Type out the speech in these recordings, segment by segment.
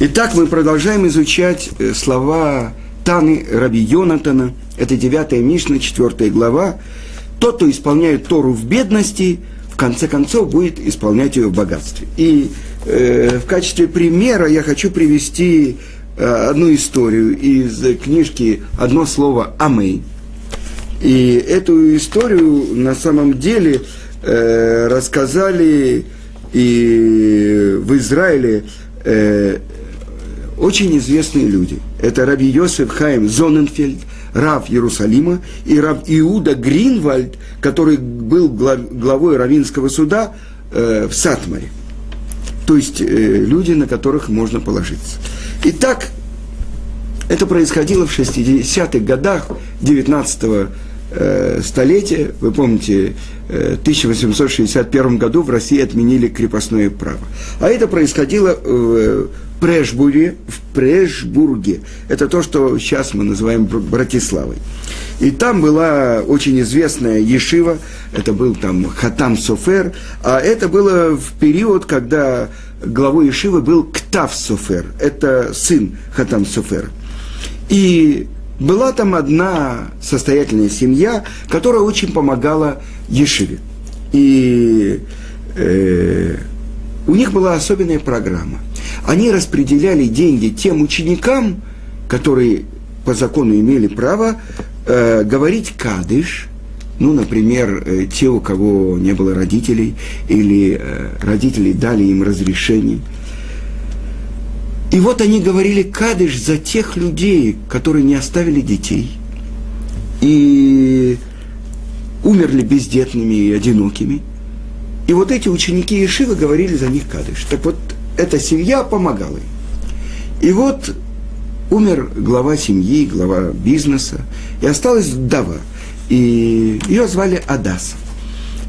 Итак, мы продолжаем изучать э, слова Таны Раби Йонатана. Это 9 Мишна, 4 глава. Тот, кто исполняет Тору в бедности, в конце концов будет исполнять ее в богатстве. И э, в качестве примера я хочу привести э, одну историю из книжки «Одно слово Амей». И эту историю на самом деле э, рассказали и в Израиле э, очень известные люди. Это Раби Йосеф Хайм Зоненфельд, Рав Иерусалима, и Рав Иуда Гринвальд, который был главой Равинского суда э, в Сатмаре. То есть э, люди, на которых можно положиться. Итак, это происходило в 60-х годах 19 э, столетия. Вы помните, э, в 1861 году в России отменили крепостное право. А это происходило э, Прешбуре, в Прешбурге. Это то, что сейчас мы называем Братиславой. И там была очень известная Ешива, это был там Хатам Софер, а это было в период, когда главой Ешивы был Ктав Софер, это сын Хатам Софер. И была там одна состоятельная семья, которая очень помогала Ешиве. И э, у них была особенная программа. Они распределяли деньги тем ученикам, которые по закону имели право э, говорить кадыш, ну, например, э, те, у кого не было родителей, или э, родители дали им разрешение. И вот они говорили кадыш за тех людей, которые не оставили детей и умерли бездетными и одинокими – и вот эти ученики Ешивы говорили за них кадыш. Так вот, эта семья помогала им. И вот умер глава семьи, глава бизнеса, и осталась вдова. И ее звали Адаса.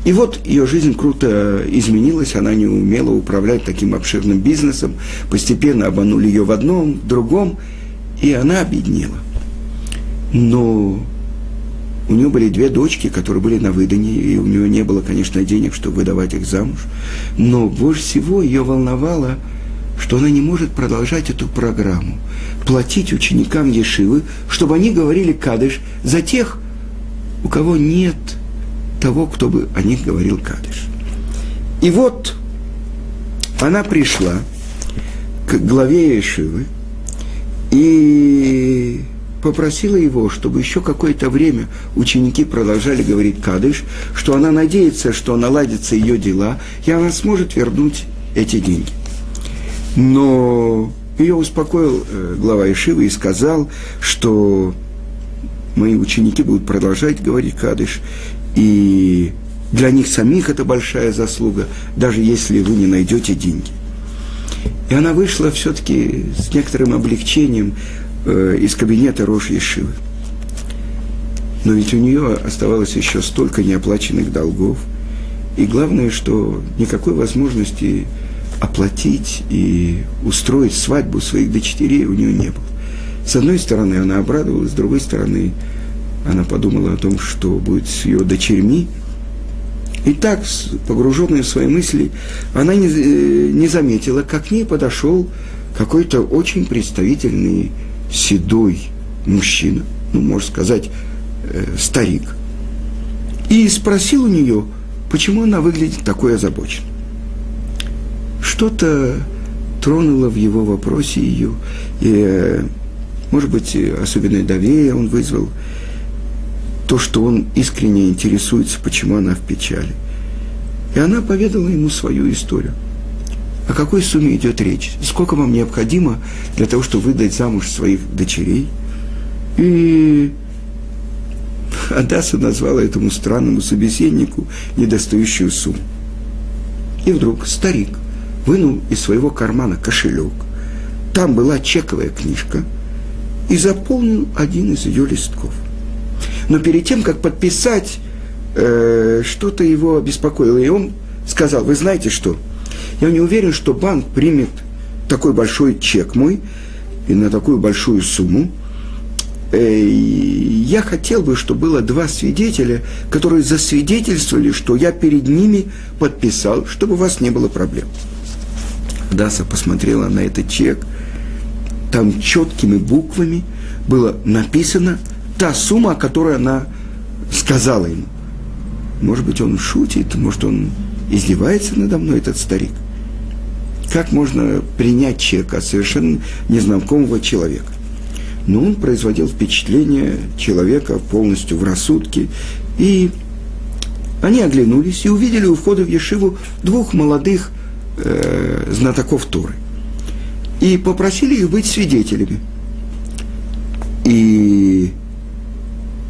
И вот ее жизнь круто изменилась, она не умела управлять таким обширным бизнесом, постепенно обманули ее в одном, в другом, и она обеднела. Но у нее были две дочки, которые были на выдании, и у нее не было, конечно, денег, чтобы выдавать их замуж. Но больше всего ее волновало, что она не может продолжать эту программу, платить ученикам Ешивы, чтобы они говорили кадыш за тех, у кого нет того, кто бы о них говорил кадыш. И вот она пришла к главе Ешивы, и попросила его, чтобы еще какое-то время ученики продолжали говорить кадыш, что она надеется, что наладятся ее дела, и она сможет вернуть эти деньги. Но ее успокоил э, глава Ишивы и сказал, что мои ученики будут продолжать говорить кадыш, и для них самих это большая заслуга, даже если вы не найдете деньги. И она вышла все-таки с некоторым облегчением, э, из кабинета Рош Ешивы. Но ведь у нее оставалось еще столько неоплаченных долгов. И главное, что никакой возможности оплатить и устроить свадьбу своих дочерей у нее не было. С одной стороны, она обрадовалась, с другой стороны, она подумала о том, что будет с ее дочерьми. И так, погруженная в свои мысли, она не, э, не заметила, как к ней подошел какой-то очень представительный седой мужчина, ну, можно сказать, э, старик, и спросил у нее, почему она выглядит такой озабоченной. Что-то тронуло в его вопросе ее, и, э, может быть, особенное доверие он вызвал, то, что он искренне интересуется, почему она в печали. И она поведала ему свою историю – о какой сумме идет речь? Сколько вам необходимо для того, чтобы выдать замуж своих дочерей? И Адаса назвала этому странному собеседнику недостающую сумму. И вдруг старик вынул из своего кармана кошелек. Там была чековая книжка и заполнил один из ее листков. Но перед тем, как подписать, э, что-то его беспокоило, и он сказал, вы знаете что – я не уверен, что банк примет такой большой чек мой и на такую большую сумму. Э, я хотел бы, чтобы было два свидетеля, которые засвидетельствовали, что я перед ними подписал, чтобы у вас не было проблем. Даса посмотрела на этот чек там четкими буквами было написано та сумма, которую она сказала ему. Может быть, он шутит, может, он издевается надо мной, этот старик. Как можно принять от совершенно незнакомого человека? Но он производил впечатление человека полностью в рассудке. И они оглянулись и увидели у входа в Ешиву двух молодых э, знатоков Торы. И попросили их быть свидетелями. И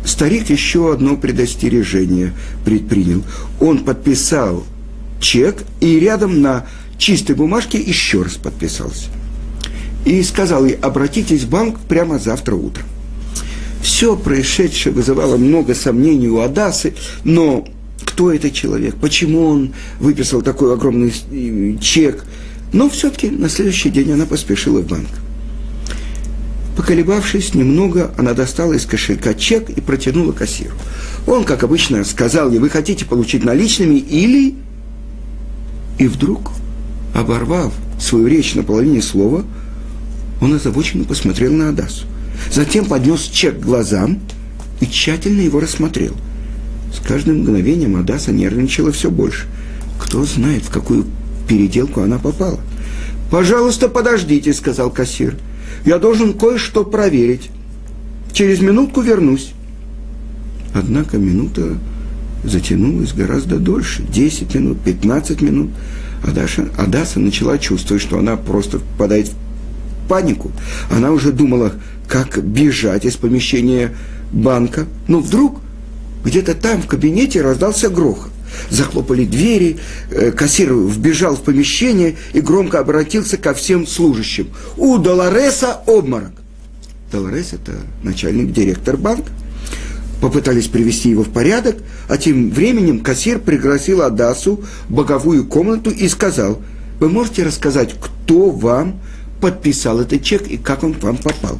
старик еще одно предостережение предпринял. Он подписал чек и рядом на чистой бумажке еще раз подписался. И сказал ей, обратитесь в банк прямо завтра утром. Все происшедшее вызывало много сомнений у Адасы, но кто этот человек, почему он выписал такой огромный чек. Но все-таки на следующий день она поспешила в банк. Поколебавшись немного, она достала из кошелька чек и протянула кассиру. Он, как обычно, сказал ей, вы хотите получить наличными или... И вдруг, оборвав свою речь на половине слова, он озабоченно посмотрел на Адасу. Затем поднес чек к глазам и тщательно его рассмотрел. С каждым мгновением Адаса нервничала все больше. Кто знает, в какую переделку она попала. «Пожалуйста, подождите», — сказал кассир. «Я должен кое-что проверить. Через минутку вернусь». Однако минута затянулась гораздо дольше. 10 минут, 15 минут. Адаша, Адаса начала чувствовать, что она просто впадает в панику. Она уже думала, как бежать из помещения банка. Но вдруг где-то там в кабинете раздался грохот. Захлопали двери, э, кассир вбежал в помещение и громко обратился ко всем служащим. У Долореса обморок. Долорес – это начальник, директор банка. Попытались привести его в порядок, а тем временем кассир пригласил Адасу в боковую комнату и сказал, вы можете рассказать, кто вам подписал этот чек и как он к вам попал.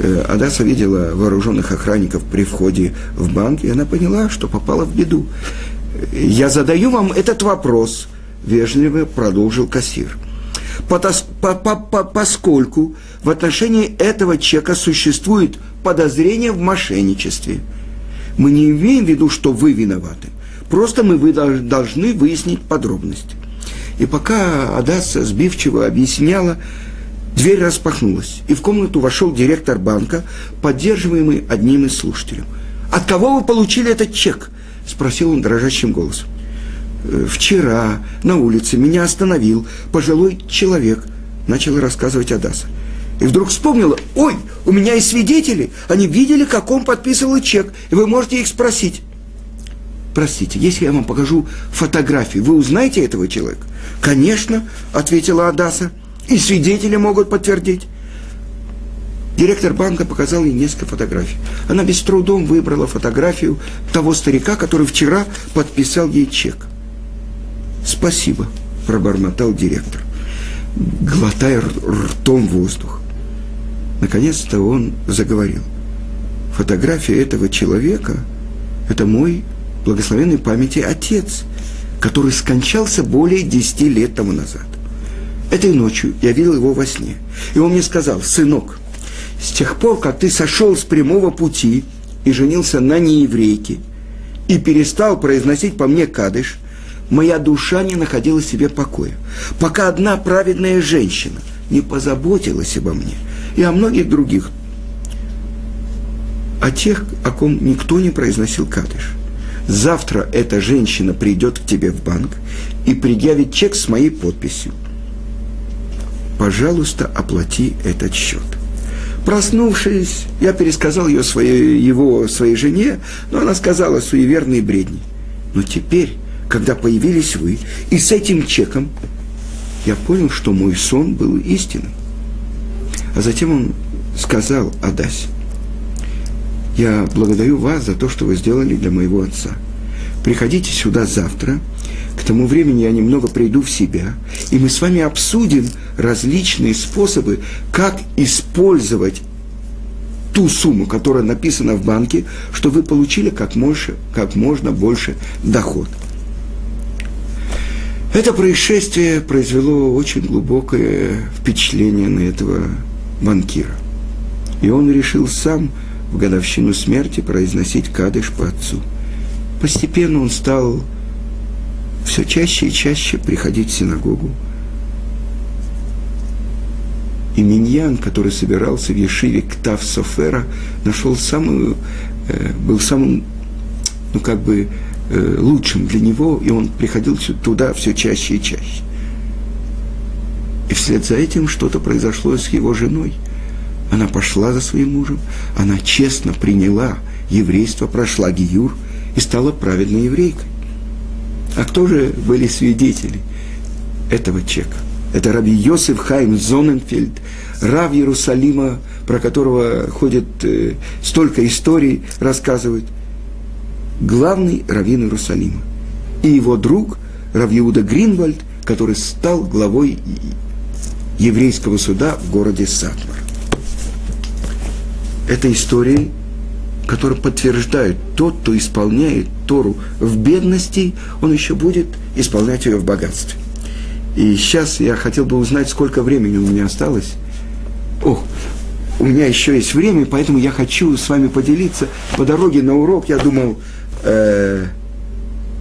Э, Адаса видела вооруженных охранников при входе в банк, и она поняла, что попала в беду. «Я задаю вам этот вопрос», – вежливо продолжил кассир. «Поскольку в отношении этого чека существует подозрение в мошенничестве, мы не имеем в виду, что вы виноваты. Просто мы вы должны выяснить подробности». И пока Адаса сбивчиво объясняла, дверь распахнулась, и в комнату вошел директор банка, поддерживаемый одним из слушателей. «От кого вы получили этот чек?» – спросил он дрожащим голосом. «Э, «Вчера на улице меня остановил пожилой человек», – начал рассказывать Адаса. И вдруг вспомнила, ой, у меня есть свидетели, они видели, как он подписывал чек, и вы можете их спросить. Простите, если я вам покажу фотографии, вы узнаете этого человека? Конечно, ответила Адаса. И свидетели могут подтвердить. Директор банка показал ей несколько фотографий. Она без трудом выбрала фотографию того старика, который вчера подписал ей чек. «Спасибо», – пробормотал директор, глотая ртом воздух. Наконец-то он заговорил. «Фотография этого человека – это мой благословенной памяти отец, который скончался более десяти лет тому назад. Этой ночью я видел его во сне. И он мне сказал, сынок, с тех пор, как ты сошел с прямого пути и женился на нееврейке, и перестал произносить по мне кадыш, моя душа не находила себе покоя, пока одна праведная женщина не позаботилась обо мне и о многих других, о тех, о ком никто не произносил кадыш. Завтра эта женщина придет к тебе в банк и предъявит чек с моей подписью. Пожалуйста, оплати этот счет. Проснувшись, я пересказал ее своей, его своей жене, но она сказала суеверные бредни. Но теперь, когда появились вы, и с этим чеком, я понял, что мой сон был истинным. А затем он сказал Адасе, я благодарю вас за то, что вы сделали для моего отца. Приходите сюда завтра. К тому времени я немного приду в себя, и мы с вами обсудим различные способы, как использовать ту сумму, которая написана в банке, чтобы вы получили как, больше, как можно больше доход. Это происшествие произвело очень глубокое впечатление на этого банкира. И он решил сам в годовщину смерти произносить кадыш по отцу. Постепенно он стал все чаще и чаще приходить в синагогу. И Миньян, который собирался в Ешиве Ктав Софера, нашел самую, э, был самым, ну как бы, э, лучшим для него, и он приходил туда все чаще и чаще. И вслед за этим что-то произошло с его женой. Она пошла за своим мужем, она честно приняла еврейство, прошла Гиюр и стала праведной еврейкой. А кто же были свидетели этого чека? Это раби Йосиф Хайм Зоненфельд, рав Иерусалима, про которого ходит э, столько историй, рассказывает. Главный раввин Иерусалима. И его друг Рав Иуда Гринвальд, который стал главой еврейского суда в городе Сатмар. Это истории, которые подтверждают, тот, кто исполняет Тору в бедности, он еще будет исполнять ее в богатстве. И сейчас я хотел бы узнать, сколько времени у меня осталось. О, у меня еще есть время, поэтому я хочу с вами поделиться. По дороге на урок я думал, э,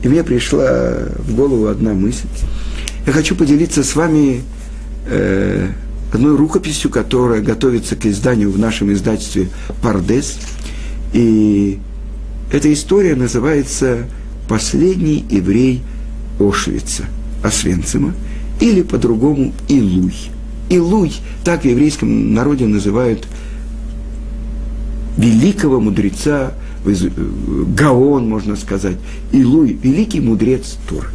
и мне пришла в голову одна мысль. Я хочу поделиться с вами э, одной рукописью, которая готовится к изданию в нашем издательстве «Пардес». И эта история называется «Последний еврей Ошвица» Освенцима – или по-другому Илуй. Илуй, так в еврейском народе называют великого мудреца, Гаон, можно сказать, Илуй, великий мудрец Тур.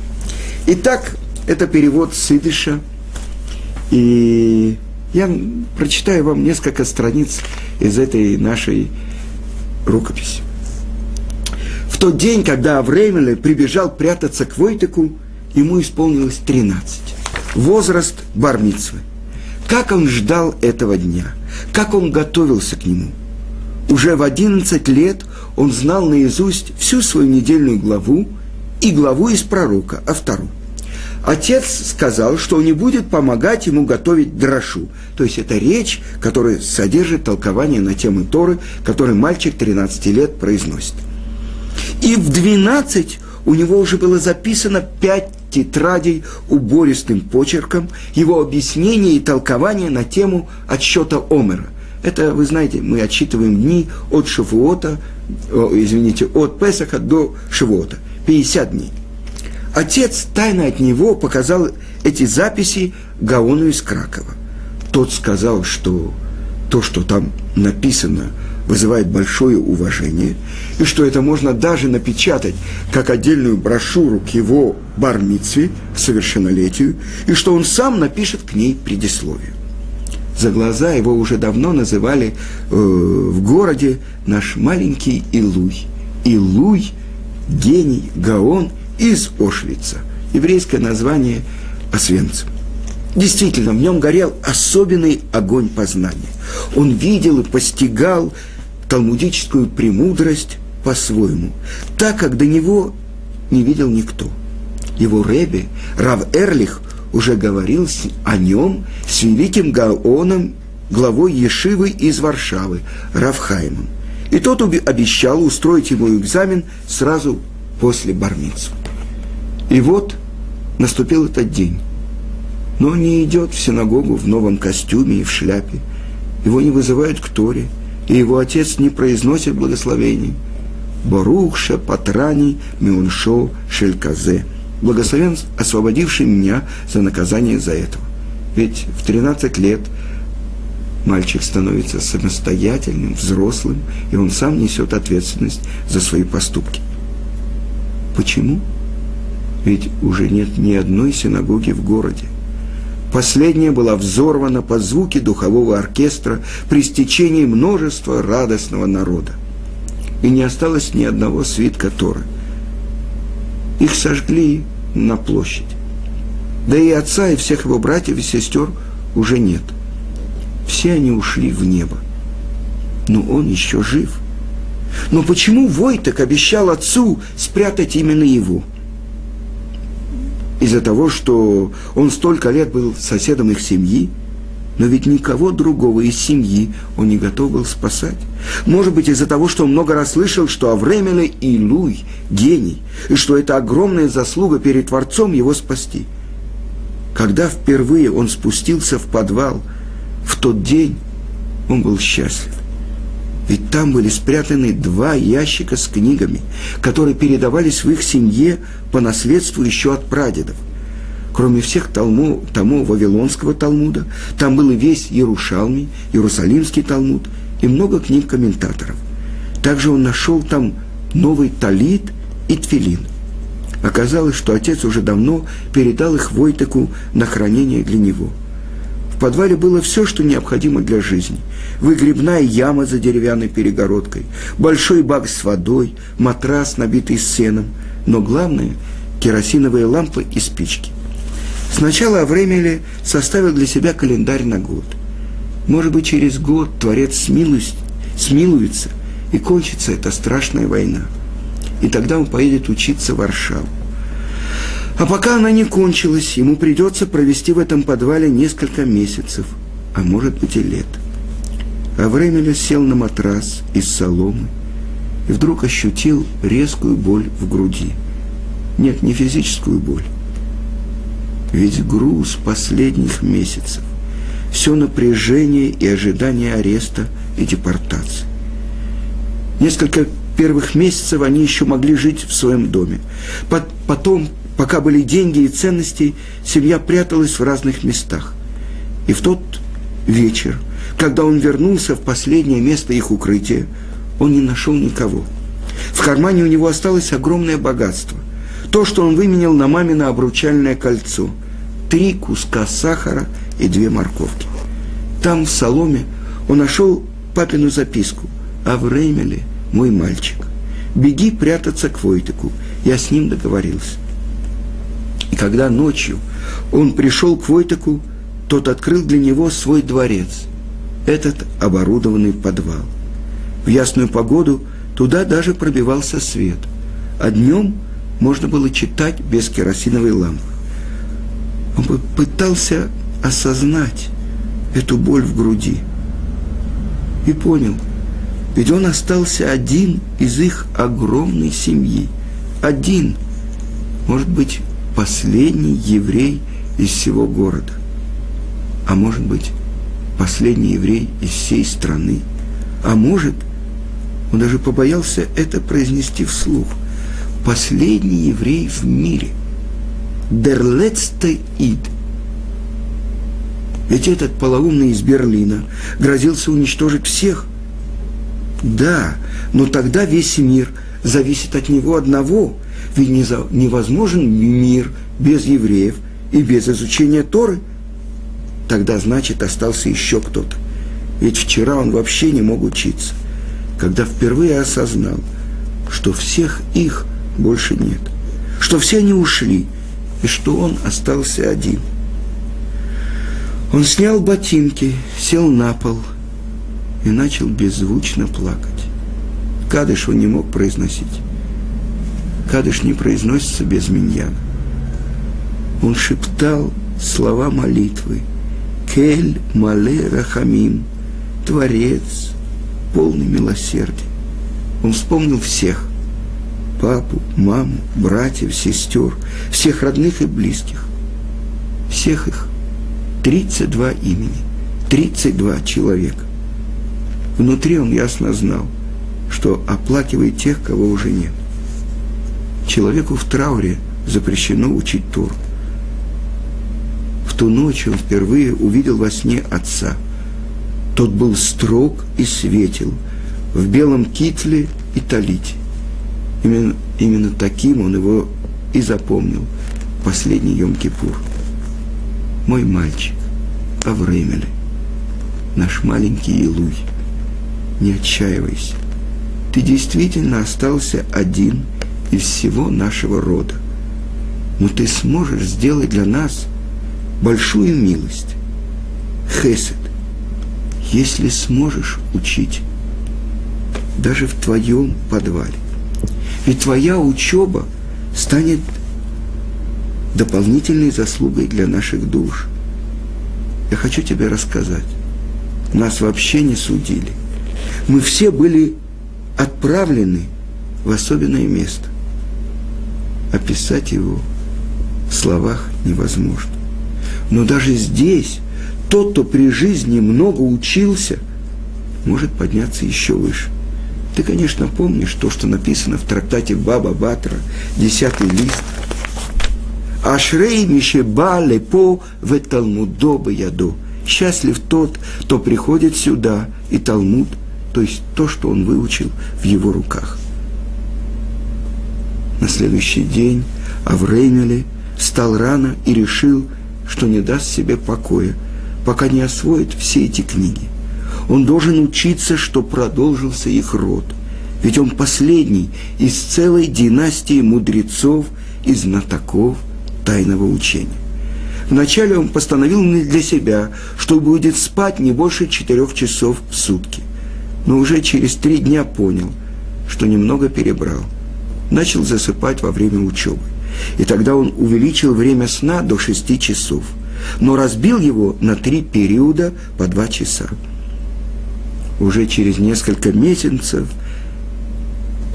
Итак, это перевод с и я прочитаю вам несколько страниц из этой нашей рукописи. В тот день, когда Авремеле прибежал прятаться к Войтеку, ему исполнилось 13 возраст Бармицвы. Как он ждал этого дня, как он готовился к нему. Уже в 11 лет он знал наизусть всю свою недельную главу и главу из пророка, а вторую. Отец сказал, что он не будет помогать ему готовить дрошу. То есть это речь, которая содержит толкование на темы Торы, который мальчик 13 лет произносит. И в 12 у него уже было записано пять тетрадей убористым почерком, его объяснение и толкование на тему отсчета Омера. Это, вы знаете, мы отсчитываем дни от Шавуота, извините, от Песаха до Шавуота, 50 дней. Отец тайно от него показал эти записи Гаону из Кракова. Тот сказал, что то, что там написано – вызывает большое уважение, и что это можно даже напечатать как отдельную брошюру к его бармитве, к совершеннолетию, и что он сам напишет к ней предисловие. За глаза его уже давно называли э, в городе наш маленький Илуй. Илуй – гений, Гаон из Ошвица. Еврейское название Освенцим. Действительно, в нем горел особенный огонь познания. Он видел и постигал талмудическую премудрость по-своему, так как до него не видел никто. Его Ребе, Рав Эрлих, уже говорил о нем с великим Гаоном, главой Ешивы из Варшавы, Равхаймом. И тот обещал устроить ему экзамен сразу после бармицу. И вот наступил этот день. Но он не идет в синагогу в новом костюме и в шляпе. Его не вызывают к Торе – и его отец не произносит благословений. Барухша Патрани Миуншо Шельказе. Благословен, освободивший меня за наказание за этого. Ведь в 13 лет мальчик становится самостоятельным, взрослым, и он сам несет ответственность за свои поступки. Почему? Ведь уже нет ни одной синагоги в городе. Последняя была взорвана под звуки духового оркестра при стечении множества радостного народа. И не осталось ни одного свитка Торы. Их сожгли на площадь. Да и отца, и всех его братьев и сестер уже нет. Все они ушли в небо. Но он еще жив. Но почему Войтек обещал отцу спрятать именно его? Из-за того, что он столько лет был соседом их семьи, но ведь никого другого из семьи он не готов был спасать. Может быть, из-за того, что он много раз слышал, что Авремеле и Луй – гений, и что это огромная заслуга перед Творцом его спасти. Когда впервые он спустился в подвал, в тот день он был счастлив. Ведь там были спрятаны два ящика с книгами, которые передавались в их семье по наследству еще от прадедов. Кроме всех томов, томов Вавилонского Талмуда, там был и весь Ярушалми, Иерусалимский Талмуд и много книг комментаторов. Также он нашел там новый Талит и Тфилин. Оказалось, что отец уже давно передал их Войтеку на хранение для него – подвале было все, что необходимо для жизни. Выгребная яма за деревянной перегородкой, большой бак с водой, матрас, набитый сеном, но главное – керосиновые лампы и спички. Сначала Авремеле составил для себя календарь на год. Может быть, через год Творец смилуется, смилуется и кончится эта страшная война. И тогда он поедет учиться в Варшаву. А пока она не кончилась, ему придется провести в этом подвале несколько месяцев, а может быть и лет. Авремеля сел на матрас из соломы и вдруг ощутил резкую боль в груди. Нет, не физическую боль. Ведь груз последних месяцев, все напряжение и ожидание ареста и депортации. Несколько первых месяцев они еще могли жить в своем доме. Потом Пока были деньги и ценности, семья пряталась в разных местах. И в тот вечер, когда он вернулся в последнее место их укрытия, он не нашел никого. В кармане у него осталось огромное богатство. То, что он выменял на мамино обручальное кольцо. Три куска сахара и две морковки. Там, в соломе, он нашел папину записку. «Авремеле, мой мальчик, беги прятаться к Войтыку, я с ним договорился». И когда ночью он пришел к Войтаку, тот открыл для него свой дворец, этот оборудованный подвал. В ясную погоду туда даже пробивался свет, а днем можно было читать без керосиновой лампы. Он пытался осознать эту боль в груди и понял, ведь он остался один из их огромной семьи. Один, может быть, последний еврей из всего города. А может быть, последний еврей из всей страны. А может, он даже побоялся это произнести вслух. Последний еврей в мире. Дерлецте ид. Ведь этот полоумный из Берлина грозился уничтожить всех. Да, но тогда весь мир зависит от него одного – ведь невозможен мир без евреев и без изучения Торы. Тогда, значит, остался еще кто-то. Ведь вчера он вообще не мог учиться, когда впервые осознал, что всех их больше нет, что все они ушли, и что он остался один. Он снял ботинки, сел на пол и начал беззвучно плакать. Кадыш он не мог произносить. Кадыш не произносится без миньяна. Он шептал слова молитвы. Кель мале рахамим, Творец, полный милосердия. Он вспомнил всех. Папу, маму, братьев, сестер, всех родных и близких. Всех их. 32 имени, 32 человека. Внутри он ясно знал, что оплакивает тех, кого уже нет. Человеку в трауре запрещено учить Тору. В ту ночь он впервые увидел во сне отца. Тот был строг и светел, в белом китле и талите. Именно, именно таким он его и запомнил последний Йом-Кипур. Мой мальчик, Авремеле, наш маленький Илуй, не отчаивайся. Ты действительно остался один – из всего нашего рода. Но ты сможешь сделать для нас большую милость, хесед, если сможешь учить, даже в твоем подвале. Ведь твоя учеба станет дополнительной заслугой для наших душ. Я хочу тебе рассказать. Нас вообще не судили. Мы все были отправлены в особенное место. Описать его в словах невозможно. Но даже здесь тот, кто при жизни много учился, может подняться еще выше. Ты, конечно, помнишь то, что написано в трактате Баба Батра, десятый лист. Ашрей Мишеба Лепо в Талмудо яду. Счастлив тот, кто приходит сюда, и Талмуд, то есть то, что он выучил в его руках. На следующий день Авреймеле встал рано и решил, что не даст себе покоя, пока не освоит все эти книги. Он должен учиться, что продолжился их род. Ведь он последний из целой династии мудрецов и знатоков тайного учения. Вначале он постановил для себя, что будет спать не больше четырех часов в сутки. Но уже через три дня понял, что немного перебрал. Начал засыпать во время учебы. И тогда он увеличил время сна до шести часов, но разбил его на три периода по два часа уже через несколько месяцев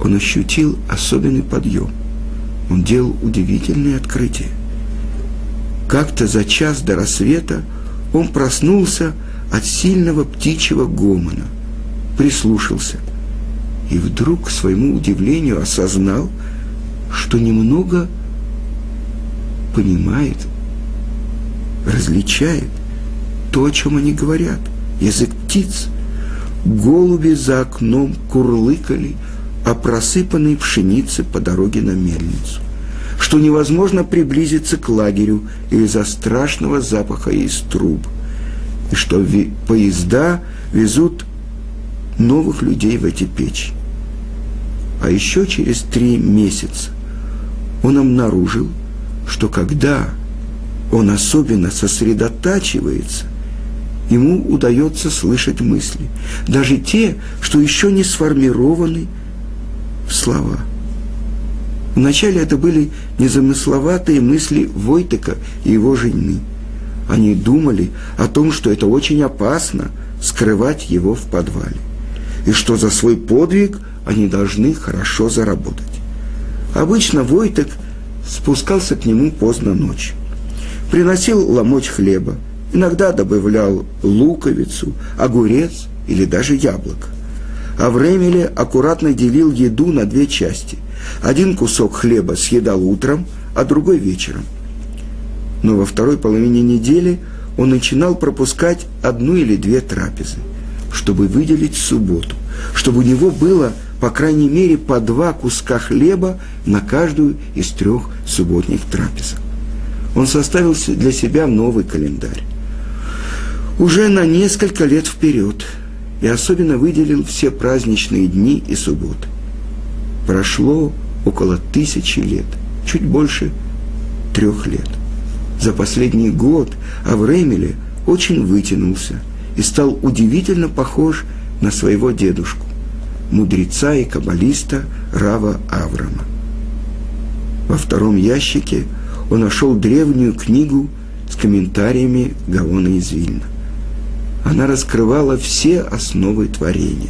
он ощутил особенный подъем. Он делал удивительные открытия. Как-то за час до рассвета он проснулся от сильного птичьего гомона, прислушался и вдруг, к своему удивлению, осознал, что немного понимает, различает то, о чем они говорят, язык птиц – голуби за окном курлыкали о просыпанной пшенице по дороге на мельницу, что невозможно приблизиться к лагерю из-за страшного запаха из труб, и что поезда везут новых людей в эти печи. А еще через три месяца он обнаружил, что когда он особенно сосредотачивается – ему удается слышать мысли, даже те, что еще не сформированы в слова. Вначале это были незамысловатые мысли Войтека и его жены. Они думали о том, что это очень опасно скрывать его в подвале, и что за свой подвиг они должны хорошо заработать. Обычно Войтек спускался к нему поздно ночью, приносил ломоть хлеба, Иногда добавлял луковицу, огурец или даже яблоко. А в Ремеле аккуратно делил еду на две части. Один кусок хлеба съедал утром, а другой вечером. Но во второй половине недели он начинал пропускать одну или две трапезы, чтобы выделить субботу, чтобы у него было, по крайней мере, по два куска хлеба на каждую из трех субботних трапезок. Он составил для себя новый календарь уже на несколько лет вперед и особенно выделил все праздничные дни и субботы. Прошло около тысячи лет, чуть больше трех лет. За последний год Авремеле очень вытянулся и стал удивительно похож на своего дедушку, мудреца и каббалиста Рава Аврама. Во втором ящике он нашел древнюю книгу с комментариями Гаона из Вильна она раскрывала все основы творения.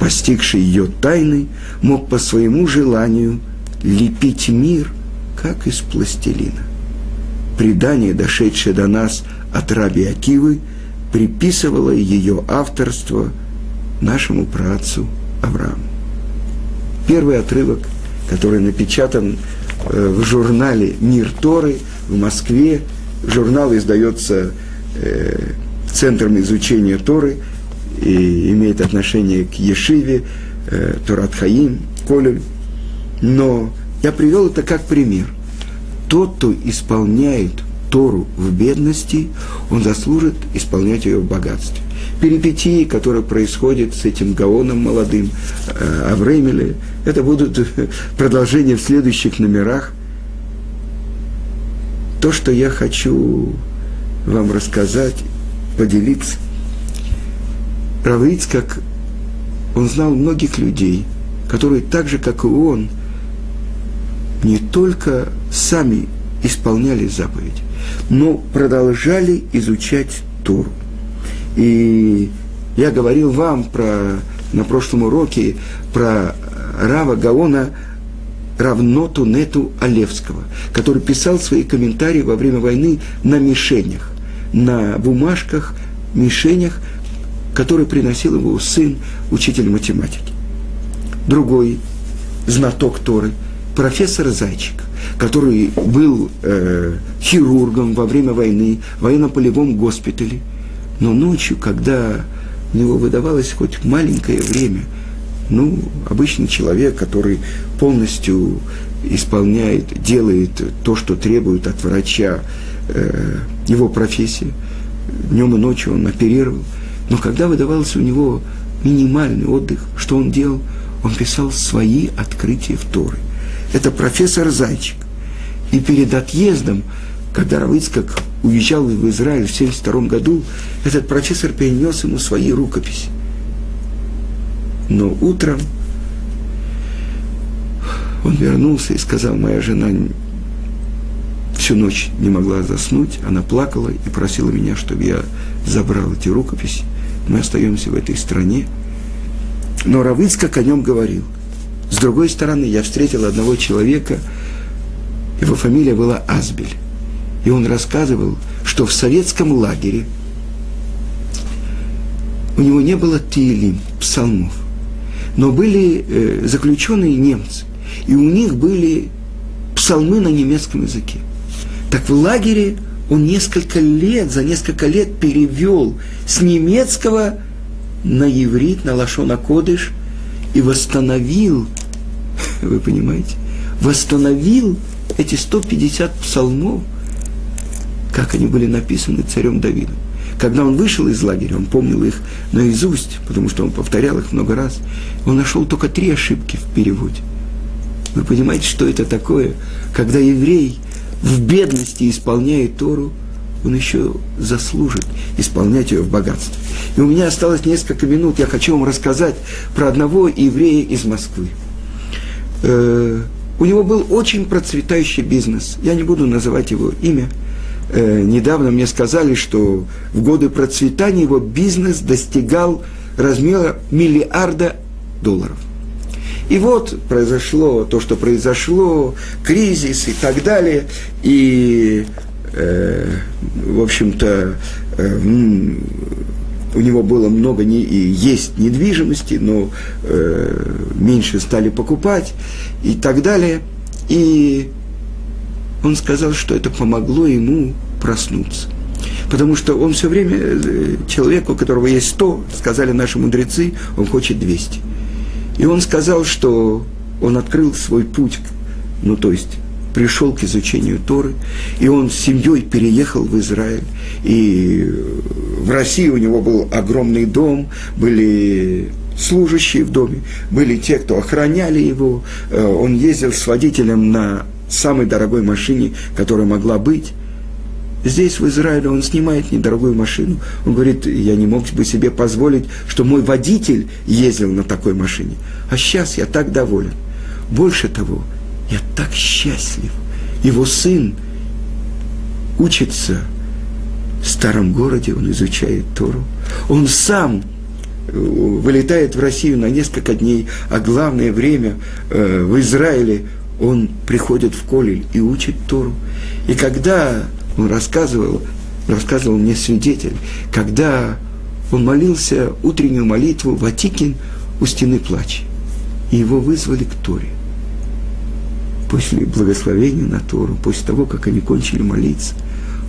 Постигший ее тайны мог по своему желанию лепить мир, как из пластилина. Предание, дошедшее до нас от Раби Акивы, приписывало ее авторство нашему працу Аврааму. Первый отрывок, который напечатан э, в журнале «Мир Торы» в Москве. Журнал издается э, центром изучения Торы и имеет отношение к Ешиве, э, Торат Хаим, Колюль. Но я привел это как пример. Тот, кто исполняет Тору в бедности, он заслужит исполнять ее в богатстве. Перипетии, которые происходят с этим Гаоном молодым, э, Авремеле, это будут продолжения в следующих номерах. То, что я хочу вам рассказать, поделиться. как он знал многих людей, которые так же, как и он, не только сами исполняли заповедь, но продолжали изучать Тору. И я говорил вам про, на прошлом уроке про Рава Гаона Равноту Нету Олевского, который писал свои комментарии во время войны на мишенях, на бумажках, мишенях, которые приносил его сын, учитель математики. Другой знаток Торы, профессор Зайчик, который был э, хирургом во время войны в военно-полевом госпитале, но ночью, когда у него выдавалось хоть маленькое время, ну, обычный человек, который полностью исполняет, делает то, что требует от врача э, его профессии, днем и ночью он оперировал, но когда выдавался у него минимальный отдых, что он делал? Он писал свои открытия в Торы. Это профессор Зайчик. И перед отъездом, когда Равыцкак уезжал в Израиль в 1972 году, этот профессор перенес ему свои рукописи. Но утром он вернулся и сказал, моя жена всю ночь не могла заснуть, она плакала и просила меня, чтобы я забрал эти рукописи. Мы остаемся в этой стране. Но Равыцкак о нем говорил. С другой стороны, я встретил одного человека, его фамилия была Азбель. И он рассказывал, что в советском лагере у него не было тиелим, псалмов, но были э, заключенные немцы, и у них были псалмы на немецком языке. Так в лагере он несколько лет, за несколько лет перевел с немецкого на еврит, на лашона кодыш и восстановил, вы понимаете, восстановил эти 150 псалмов, как они были написаны царем Давидом. Когда он вышел из лагеря, он помнил их наизусть, потому что он повторял их много раз. Он нашел только три ошибки в переводе. Вы понимаете, что это такое, когда еврей в бедности исполняет Тору, он еще заслужит исполнять ее в богатстве. И у меня осталось несколько минут, я хочу вам рассказать про одного еврея из Москвы. Э, у него был очень процветающий бизнес. Я не буду называть его имя. Э, недавно мне сказали, что в годы процветания его бизнес достигал размера миллиарда долларов. И вот произошло то, что произошло, кризис и так далее. И, э, в общем-то, э, у него было много, не, и есть недвижимости, но э, меньше стали покупать и так далее. И он сказал, что это помогло ему проснуться. Потому что он все время, э, человек, у которого есть 100, сказали наши мудрецы, он хочет 200. И он сказал, что он открыл свой путь, ну то есть пришел к изучению Торы, и он с семьей переехал в Израиль, и в России у него был огромный дом, были служащие в доме, были те, кто охраняли его, э, он ездил с водителем на самой дорогой машине, которая могла быть, Здесь, в Израиле, он снимает недорогую машину. Он говорит, я не мог бы себе позволить, что мой водитель ездил на такой машине. А сейчас я так доволен. Больше того, я так счастлив. Его сын учится в старом городе, он изучает Тору. Он сам э, вылетает в Россию на несколько дней, а главное время э, в Израиле он приходит в Колель и учит Тору. И когда он рассказывал, рассказывал мне свидетель, когда он молился утреннюю молитву в Атикин у стены плача. И его вызвали к Торе. После благословения на Тору, после того, как они кончили молиться,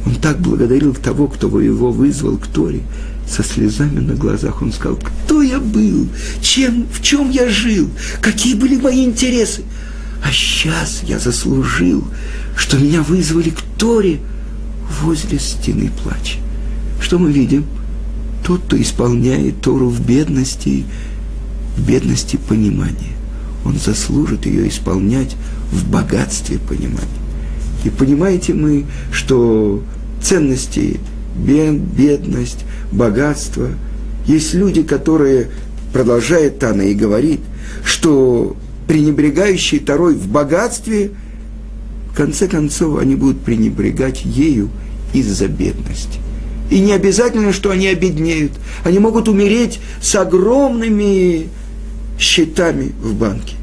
он так благодарил того, кто его вызвал к Торе, со слезами на глазах. Он сказал, кто я был, чем, в чем я жил, какие были мои интересы. А сейчас я заслужил, что меня вызвали к Торе – возле стены плача. Что мы видим? Тот, кто исполняет Тору в бедности, в бедности понимания, он заслужит ее исполнять в богатстве понимания. И понимаете мы, что ценности, бедность, богатство, есть люди, которые, продолжает Тана и говорит, что пренебрегающий Торой в богатстве – конце концов они будут пренебрегать ею из-за бедности. И не обязательно, что они обеднеют. Они могут умереть с огромными счетами в банке.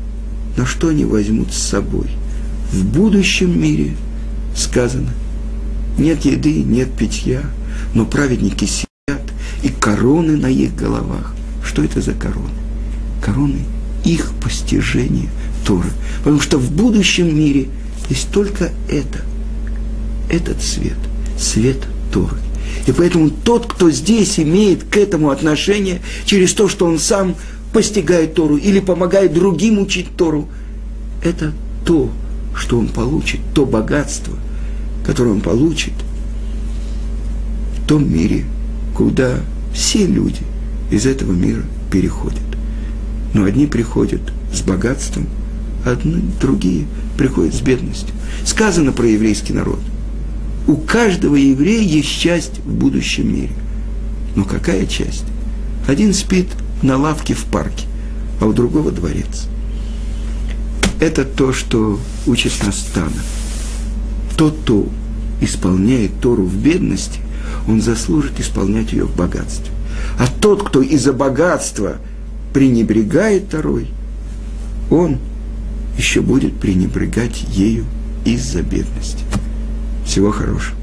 Но что они возьмут с собой? В будущем мире сказано, нет еды, нет питья, но праведники сидят, и короны на их головах. Что это за короны? Короны их постижения Торы. Потому что в будущем мире есть только это, этот свет, свет Торы. И поэтому тот, кто здесь имеет к этому отношение, через то, что он сам постигает Тору или помогает другим учить Тору, это то, что он получит, то богатство, которое он получит в том мире, куда все люди из этого мира переходят. Но одни приходят с богатством, а другие приходят с бедностью. Сказано про еврейский народ. У каждого еврея есть часть в будущем мире. Но какая часть? Один спит на лавке в парке, а у другого дворец. Это то, что учит нас Тана. Тот, кто исполняет Тору в бедности, он заслужит исполнять ее в богатстве. А тот, кто из-за богатства пренебрегает Торой, он еще будет пренебрегать ею из-за бедности. Всего хорошего.